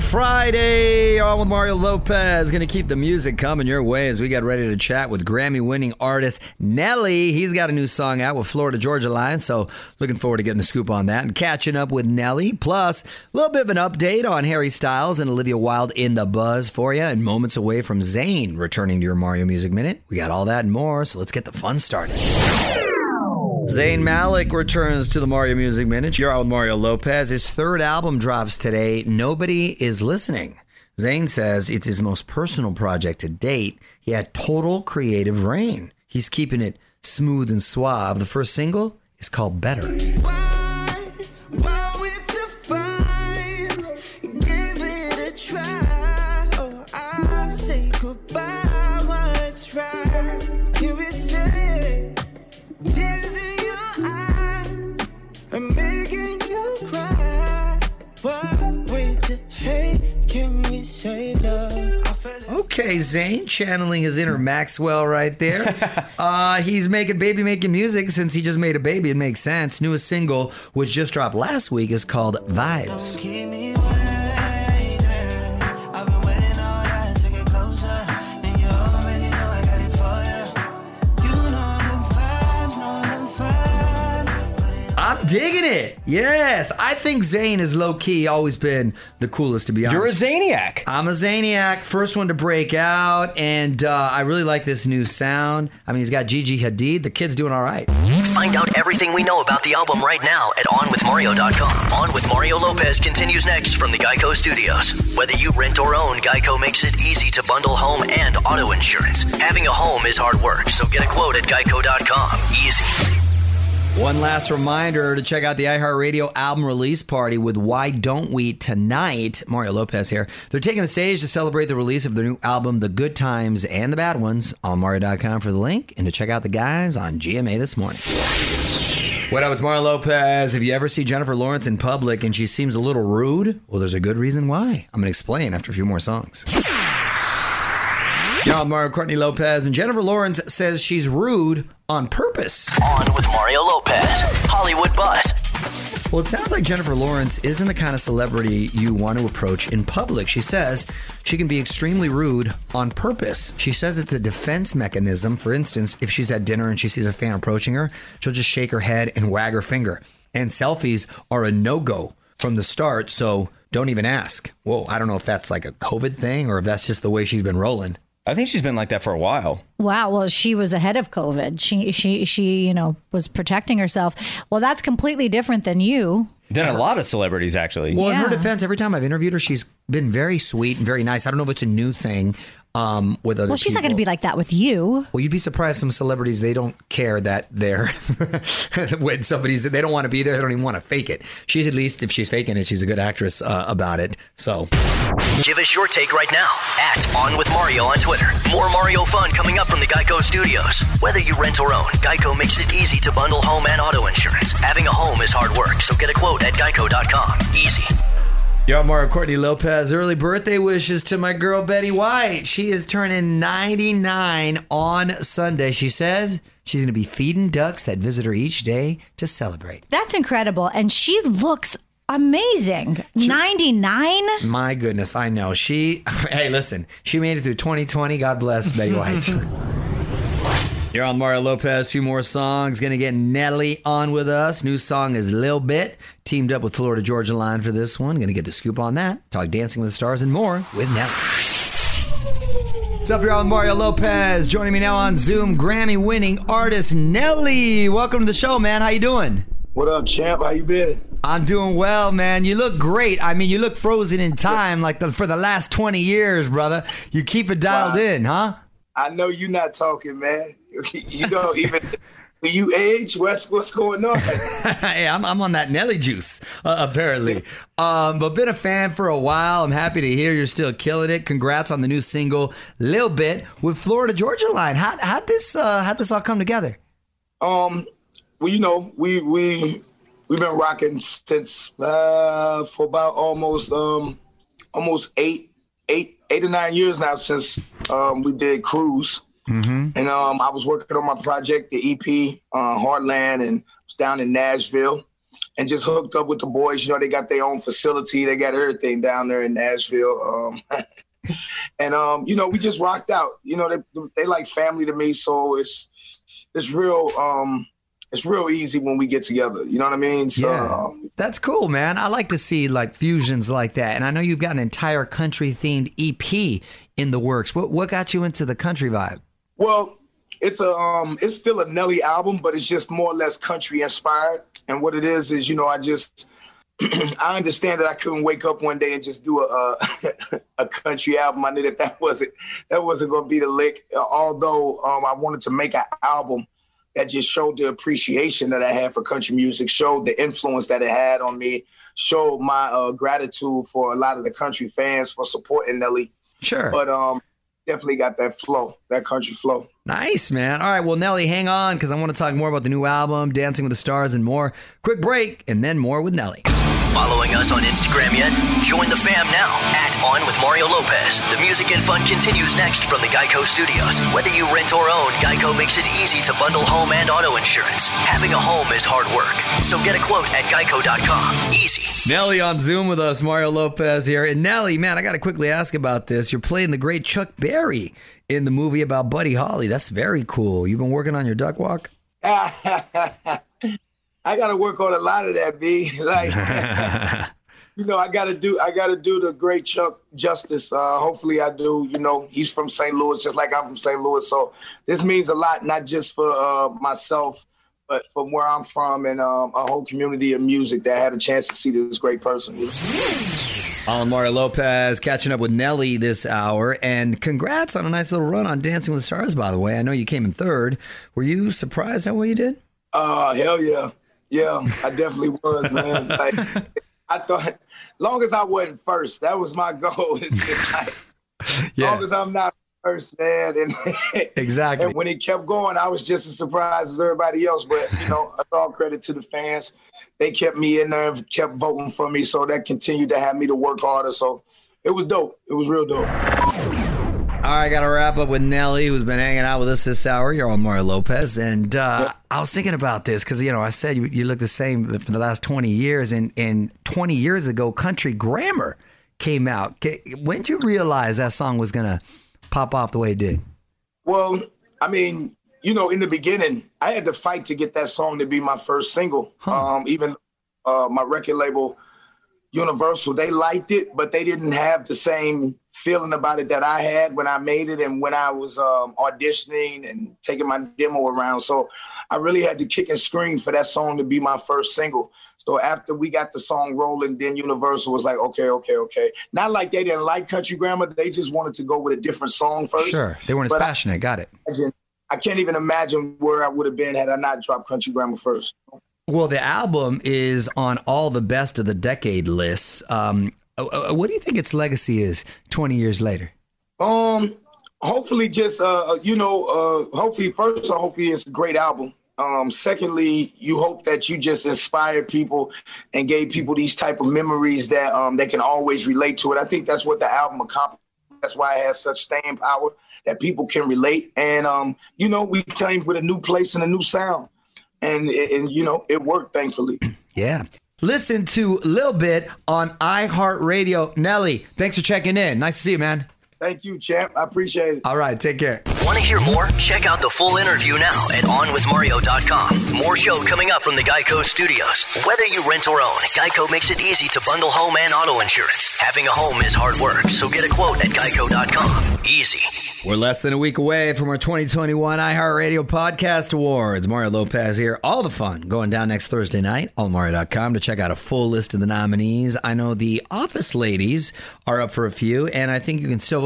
Friday. On with Mario Lopez. Going to keep the music coming your way as we get ready to chat with Grammy winning artist Nelly. He's got a new song out with Florida Georgia Line, so looking forward to getting the scoop on that and catching up with Nelly. Plus, a little bit of an update on Harry Styles and Olivia Wilde in the buzz for you, and moments away from Zayn returning to your Mario Music Minute. We got all that and more, so let's get the fun started. Zayn Malik returns to the Mario Music Minute. You're out with Mario Lopez. His third album drops today. Nobody is listening. Zayn says it's his most personal project to date. He had total creative reign. He's keeping it smooth and suave. The first single is called Better. Okay, Zayn channeling his inner Maxwell right there. uh, he's making baby making music since he just made a baby. It makes sense. Newest single, which just dropped last week, is called Vibes. Digging it. Yes, I think Zayn is low key always been the coolest to be honest. You're a Zaniac. I'm a Zaniac, first one to break out, and uh, I really like this new sound. I mean, he's got Gigi Hadid. The kid's doing all right. Find out everything we know about the album right now at OnWithMario.com. On with Mario Lopez continues next from the Geico Studios. Whether you rent or own, Geico makes it easy to bundle home and auto insurance. Having a home is hard work, so get a quote at Geico.com. Easy. One last reminder to check out the iHeartRadio album release party with Why Don't We tonight. Mario Lopez here. They're taking the stage to celebrate the release of their new album, The Good Times and the Bad Ones, on Mario.com for the link and to check out the guys on GMA this morning. What up, it's Mario Lopez. If you ever see Jennifer Lawrence in public and she seems a little rude, well, there's a good reason why. I'm going to explain after a few more songs. Now, Mario Courtney Lopez and Jennifer Lawrence says she's rude on purpose. On with Mario Lopez, Hollywood Buzz. Well, it sounds like Jennifer Lawrence isn't the kind of celebrity you want to approach in public. She says she can be extremely rude on purpose. She says it's a defense mechanism. For instance, if she's at dinner and she sees a fan approaching her, she'll just shake her head and wag her finger. And selfies are a no go from the start, so don't even ask. Whoa, I don't know if that's like a COVID thing or if that's just the way she's been rolling. I think she's been like that for a while. Wow. Well, she was ahead of COVID. She she she you know was protecting herself. Well, that's completely different than you. Than a lot of celebrities, actually. Well, in her defense, every time I've interviewed her, she's been very sweet and very nice. I don't know if it's a new thing um, with other Well, she's not going to be like that with you. Well, you'd be surprised. Some celebrities they don't care that they're when somebody's they don't want to be there. They don't even want to fake it. She's at least if she's faking it, she's a good actress uh, about it. So Give us your take right now at On With Mario on Twitter. More Mario fun coming up from the Geico Studios. Whether you rent or own, Geico makes it easy to bundle home and auto insurance. Having a home is hard work, so get a quote at geico.com. Easy. Yo, Mario Courtney Lopez. Early birthday wishes to my girl Betty White. She is turning 99 on Sunday. She says she's going to be feeding ducks that visit her each day to celebrate. That's incredible, and she looks amazing. Ninety nine. My goodness, I know. She, hey, listen, she made it through 2020. God bless Betty White. You're on Mario Lopez. A few more songs. Gonna get Nelly on with us. New song is Lil Bit. Teamed up with Florida Georgia Line for this one. Gonna get the scoop on that. Talk Dancing with the Stars and more with Nelly. What's up, you're on Mario Lopez. Joining me now on Zoom, Grammy-winning artist Nelly. Welcome to the show, man. How you doing? What up, champ? How you been? I'm doing well, man. You look great. I mean, you look frozen in time like the, for the last 20 years, brother. You keep it dialed Wow. in, huh? I know you're not talking, man. You don't even. When you age, what's what's going on? hey, I'm, I'm on that Nelly juice, uh, apparently. Um, but been a fan for a while. I'm happy to hear you're still killing it. Congrats on the new single, "Lil Bit, with Florida Georgia Line. How how'd this uh, how'd this all come together? Um, well, you know, we we we've been rocking since uh, for about almost um almost eight eight eight or nine years now since um we did Cruise. And um, I was working on my project, the EP, uh, Heartland, and was down in Nashville, and just hooked up with the boys. You know, they got their own facility, they got everything down there in Nashville. Um, and um, you know, we just rocked out. You know, they they like family to me, so it's it's real. Um, it's real easy when we get together. You know what I mean? So um, That's cool, man. I like to see like fusions like that. And I know you've got an entire country themed EP in the works. What what got you into the country vibe? Well, it's a um, it's still a Nelly album, but it's just more or less country inspired. And what it is is, you know, I just I understand that I couldn't wake up one day and just do a a, a country album. I knew that that wasn't that wasn't going to be the lick. Although um, I wanted to make an album that just showed the appreciation that I had for country music, showed the influence that it had on me, showed my uh, gratitude for a lot of the country fans for supporting Nelly. Sure. But um, definitely got that flow, that country flow. Nice, man. All right, well, Nelly, hang on because I want to talk more about the new album, Dancing with the Stars, and more. Quick break, and then more with Nelly. Following us on Instagram yet? Join the fam now at On With Mario Lopez. The music and fun continues next from the Geico Studios. Whether you rent or own, Geico makes it easy to bundle home and auto insurance. Having a home is hard work, so get a quote at geico.com. Easy. Nelly on Zoom with us, Mario Lopez here. And Nelly, man, I got to quickly ask about this. You're playing the great Chuck Berry in the movie about Buddy Holly. That's very cool. You've been working on your duck walk? I gotta work on a lot of that, B. Like, you know, I gotta do, I gotta do the great Chuck justice. Uh, hopefully, I do. You know, he's from St. Louis, just like I'm from St. Louis. So this means a lot, not just for uh, myself, but from where I'm from and um, a whole community of music that had a chance to see this great person. You know? Alan Mario Lopez catching up with Nelly this hour. And congrats on a nice little run on Dancing with the Stars, by the way. I know you came in third. Were you surprised how well you did? Uh, hell yeah. Yeah, I definitely was, man. Like, I thought, long as I wasn't first, that was my goal. It's just like, long as I'm not first, man. And, Exactly. and when it kept going, I was just as surprised as everybody else. But, you know, it's all credit to the fans. They kept me in there and kept voting for me. So that continued to have me to work harder. So it was dope. It was real dope. All right, got to wrap up with Nelly, who's been hanging out with us this hour. You're on Mario Lopez, and uh, I was thinking about this because you know I said you, you look the same for the last 20 years, and and 20 years ago, Country Grammar came out. When did you realize that song was gonna pop off the way it did? Well, I mean, you know, in the beginning, I had to fight to get that song to be my first single. Um, even uh, my record label, Universal, they liked it, but they didn't have the same feeling about it that I had when I made it and when I was um, auditioning and taking my demo around. So I really had to kick and scream for that song to be my first single. So after we got the song rolling, then Universal was like, okay, okay, okay. Not like they didn't like country grammar; they just wanted to go with a different song first. Sure, they weren't as But I- passionate. Got it. I can't even imagine where I would have been had I not dropped country grammar first. Well, the album is on all the best of the decade lists. Um, what do you think its legacy is 20 years later? Um, hopefully, just uh, you know, uh, hopefully, first, uh, hopefully, it's a great album. Um, secondly, you hope that you just inspired people and gave people these type of memories that um, they can always relate to it. I think that's what the album accomplished. That's why it has such staying power that people can relate. And um, you know, we came with a new place and a new sound, and and you know, it worked thankfully. Yeah. Listen to Lil Bit on iHeartRadio. Nelly, thanks for checking in. Nice to see you, man. Thank you, champ. I appreciate it. All right, take care. Want to hear more? Check out the full interview now at OnWithMario.com. More show coming up from the Geico Studios. Whether you rent or own, Geico makes it easy to bundle home and auto insurance. Having a home is hard work, so get a quote at Geico.com. Easy. We're less than a week away from our 2021 iHeartRadio Podcast Awards. Mario Lopez here. All the fun going down next Thursday night. Allmario.com to check out a full list of the nominees. I know the Office ladies are up for a few, and I think you can still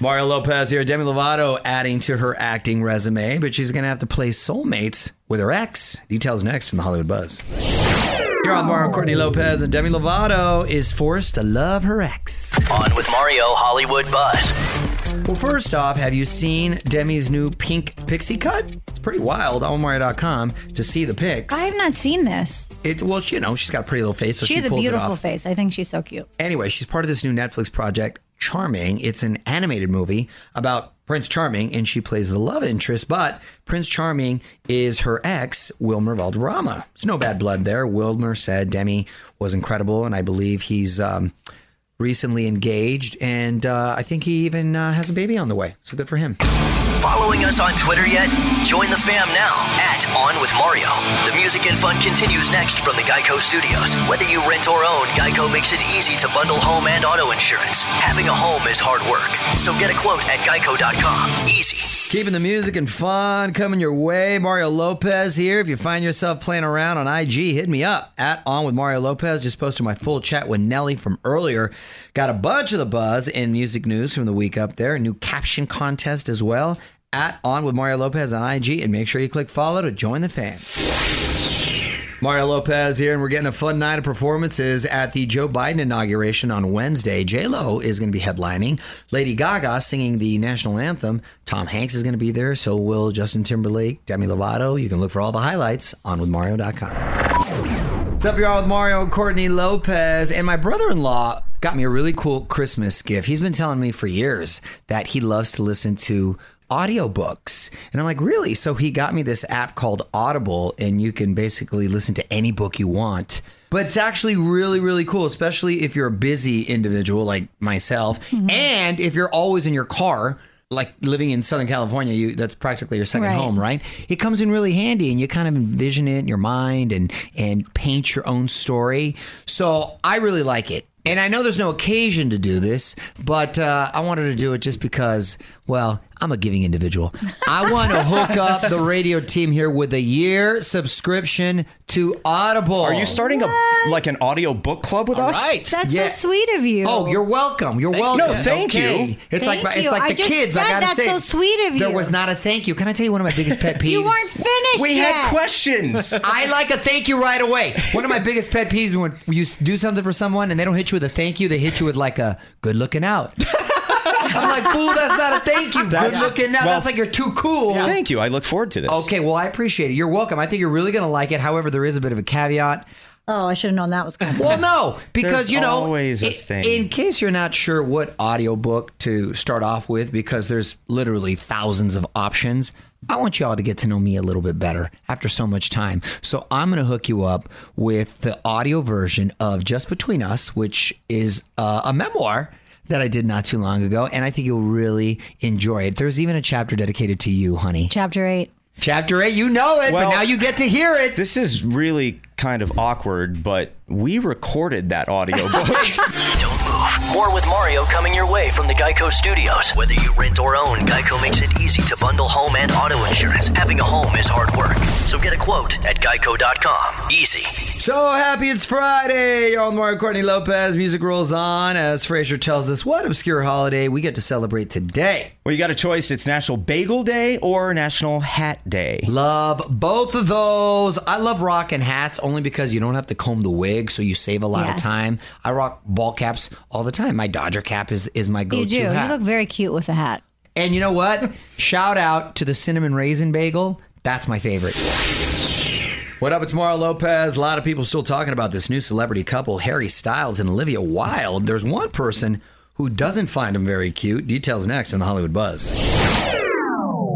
Mario Lopez here. Demi Lovato adding to her acting resume, but she's going to have to play soulmates with her ex. Details next in the Hollywood Buzz. You're on Mario Courtney Lopez, and Demi Lovato is forced to love her ex. On with Mario Hollywood Buzz. Well, first off, have you seen Demi's new pink pixie cut? It's pretty wild on Mario.com to see the pics. I have not seen this. It, well, she, you know, she's got a pretty little face, so she she, has a pulls it beautiful face. I think she's so cute. Anyway, she's part of this new Netflix project, Charming. It's an animated movie about Prince Charming, and she plays the love interest. But Prince Charming is her ex, Wilmer Valderrama. It's no bad blood there. Wilmer said Demi was incredible, and I believe he's um, recently engaged, and uh, I think he even uh, has a baby on the way. So good for him. Following us on Twitter yet? Join the fam now at On With Mario. The music and fun continues next from the Geico Studios. Whether you rent or own, Geico makes it easy to bundle home and auto insurance. Having a home is hard work, so get a quote at geico.com. Easy. Keeping the music and fun coming your way. Mario Lopez here. If you find yourself playing around on IG, hit me up at On With Mario Lopez. Just posted my full chat with Nelly from earlier. Got a bunch of the buzz in music news from the week up there. A new caption contest as well at On with Mario Lopez on IG and make sure you click follow to join the fan. Mario Lopez here, and we're getting a fun night of performances at the Joe Biden inauguration on Wednesday. J Lo is going to be headlining, Lady Gaga singing the national anthem. Tom Hanks is going to be there, so will Justin Timberlake, Demi Lovato. You can look for all the highlights on with Mario.com. What's up, y'all? With Mario Courtney Lopez and my brother-in-law got me a really cool Christmas gift. He's been telling me for years that he loves to listen to audiobooks. And I'm like, really? So he got me this app called Audible, and you can basically listen to any book you want. But it's actually really, really cool, especially if you're a busy individual like myself, mm-hmm. and if you're always in your car. Like living in Southern California, you that's practically your second right. home, right? It comes in really handy, and you kind of envision it in your mind and and paint your own story. So I really like it. And I know there's no occasion to do this, but uh, I wanted to do it just because, well, I'm a giving individual. I want to hook up the radio team here with a year subscription to Audible. Are you starting what? a like an audio book club with All us? Right. That's yeah. so sweet of you. Oh, you're welcome. You're thank welcome. You. No, thank okay. you. It's thank like my, it's like the kids. I gotta that's say, so sweet of you. There was not a thank you. Can I tell you one of my biggest pet peeves? you weren't finished. We yet. had questions. I like a thank you right away. One of my biggest pet peeves when you do something for someone and they don't hit you with a thank you, they hit you with like a good looking out. I'm like, fool, that's not a thank you. That's, Good looking now. Well, that's like you're too cool. Yeah. Thank you. I look forward to this. Okay, well, I appreciate it. You're welcome. I think you're really going to like it. However, there is a bit of a caveat. Oh, I should have known that was coming. Well, no, because you know, always a in, thing. in case you're not sure what audiobook to start off with, because there's literally thousands of options, I want y'all to get to know me a little bit better after so much time. So I'm going to hook you up with the audio version of Just Between Us, which is uh, a memoir that I did not too long ago, and I think you'll really enjoy it. There's even a chapter dedicated to you, honey. Chapter eight. Chapter eight, you know it, well, but now you get to hear it. This is really kind of awkward, but we recorded that audio book. Don't move. More Mario coming your way from the Geico Studios. Whether you rent or own, Geico makes it easy to bundle home and auto insurance. Having a home is hard work. So get a quote at geico.com. Easy. So happy it's Friday. You're on Mario Courtney Lopez. Music rolls on as Fraser tells us what obscure holiday we get to celebrate today. Well, you got a choice. It's National Bagel Day or National Hat Day. Love both of those. I love rocking hats only because you don't have to comb the wig, so you save a lot yes. of time. I rock ball caps all the time. My Dodger cap is is my go-to. You do. Hat. You look very cute with a hat. And you know what? Shout out to the cinnamon raisin bagel. That's my favorite. What up? It's Mario Lopez. A lot of people still talking about this new celebrity couple, Harry Styles and Olivia Wilde. There's one person who doesn't find him very cute. Details next on the Hollywood Buzz.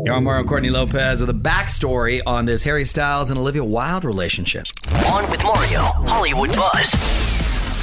Yo, I'm Mario Courtney Lopez with a backstory on this Harry Styles and Olivia Wilde relationship. On with Mario, Hollywood Buzz.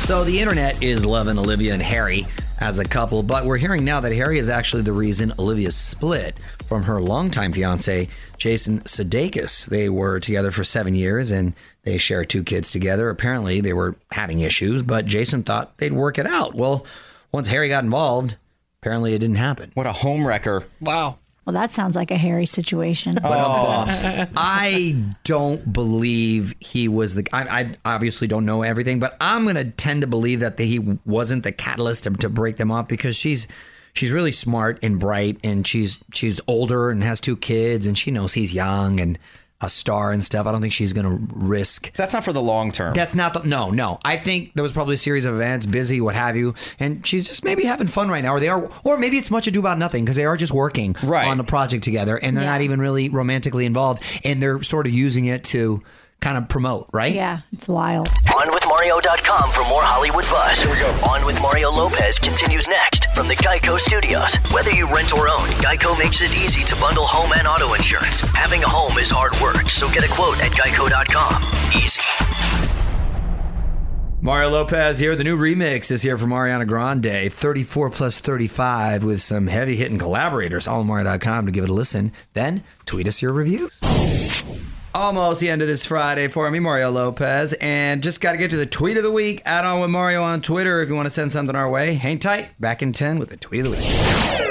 So the internet is loving Olivia and Harry as a couple, but we're hearing now that Harry is actually the reason Olivia split from her longtime fiance, Jason Sudeikis. They were together for seven years and they share two kids together. Apparently, they were having issues, but Jason thought they'd work it out. Well, once Harry got involved, apparently it didn't happen. What a home wrecker! Wow. Well, that sounds like a hairy situation. Oh, I don't believe he was the. I, I, obviously don't know everything, but I'm going to tend to believe that the, he wasn't the catalyst to, to break them off because she's she's really smart and bright, and she's she's older and has two kids, and she knows he's young, and a star and stuff. I don't think she's going to risk. That's not for the long term. That's not the no, no. I think there was probably a series of events, busy, what have you, and she's just maybe having fun right now, or they are, or maybe it's much ado about nothing because they are just working right. on the project together, and they're yeah. not even really romantically involved, and they're sort of using it to kind of promote, right? Yeah, it's wild. On mario.com for more Hollywood buzz. Here we go. On with Mario Lopez continues next from the Geico Studios. Whether you rent or own, Geico makes it easy to bundle home and auto insurance. Having a home is hard work, so get a quote at geico.com. Easy. Mario Lopez here. The new remix is here from Ariana Grande, 34 plus 35, with some heavy hitting collaborators. AllMario.com to give it a listen. Then tweet us your reviews. Almost the end of this Friday for me, Mario Lopez. And just got to get to the tweet of the week. Add on with Mario on Twitter if you want to send something our way. Hang tight. Back in 10 with the tweet of the week.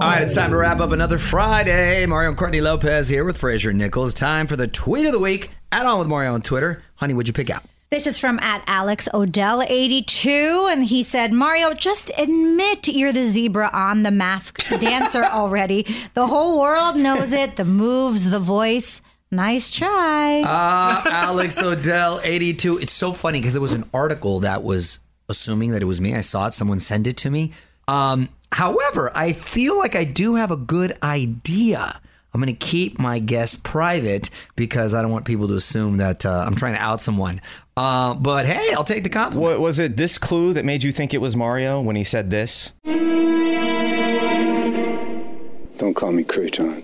All right, it's time to wrap up another Friday. Mario and Courtney Lopez here with Fraser Nichols. Time for the tweet of the week. Add on with Mario on Twitter. Honey, what'd you pick out? This is from at Alex Odell 82, and he said, Mario, just admit you're the zebra on the masked dancer already. The whole world knows it. The moves, the voice. Nice try. Ah, Alex Odell, 82. It's so funny because there was an article that was assuming that it was me. I saw it. Someone sent it to me. Um, however, I feel like I do have a good idea. I'm going to keep my guess private because I don't want people to assume that uh, I'm trying to out someone. Uh, but hey, I'll take the compliment. What, was it this clue that made you think it was Mario when he said this? Don't call me Crouton.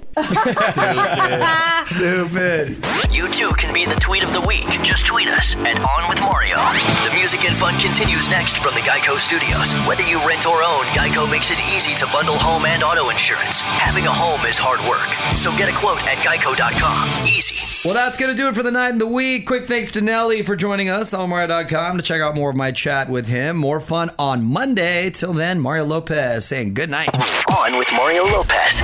Stupid. You too can be the tweet of the week. Just tweet us at On With Mario. The music and fun continues next from the Geico Studios. Whether you rent or own, Geico makes it easy to bundle home and auto insurance. Having a home is hard work, so get a quote at geico.com. Easy. Well, that's going to do it for the night and the week. Quick thanks to Nelly for joining us on Mario.com to check out more of my chat with him. More fun on Monday. Till then, Mario Lopez saying good night. On with Mario Lopez.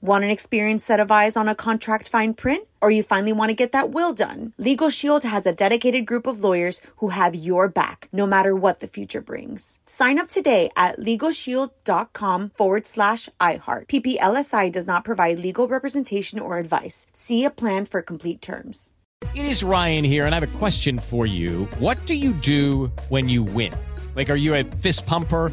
Want an experienced set of eyes on a contract fine print? Or you finally want to get that will done? Legal Shield has a dedicated group of lawyers who have your back, no matter what the future brings. Sign up today at LegalShield.com forward slash iHeart. PPLSI does not provide legal representation or advice. See a plan for complete terms. It is Ryan here, and I have a question for you. What do you do when you win? Like, are you a fist pumper?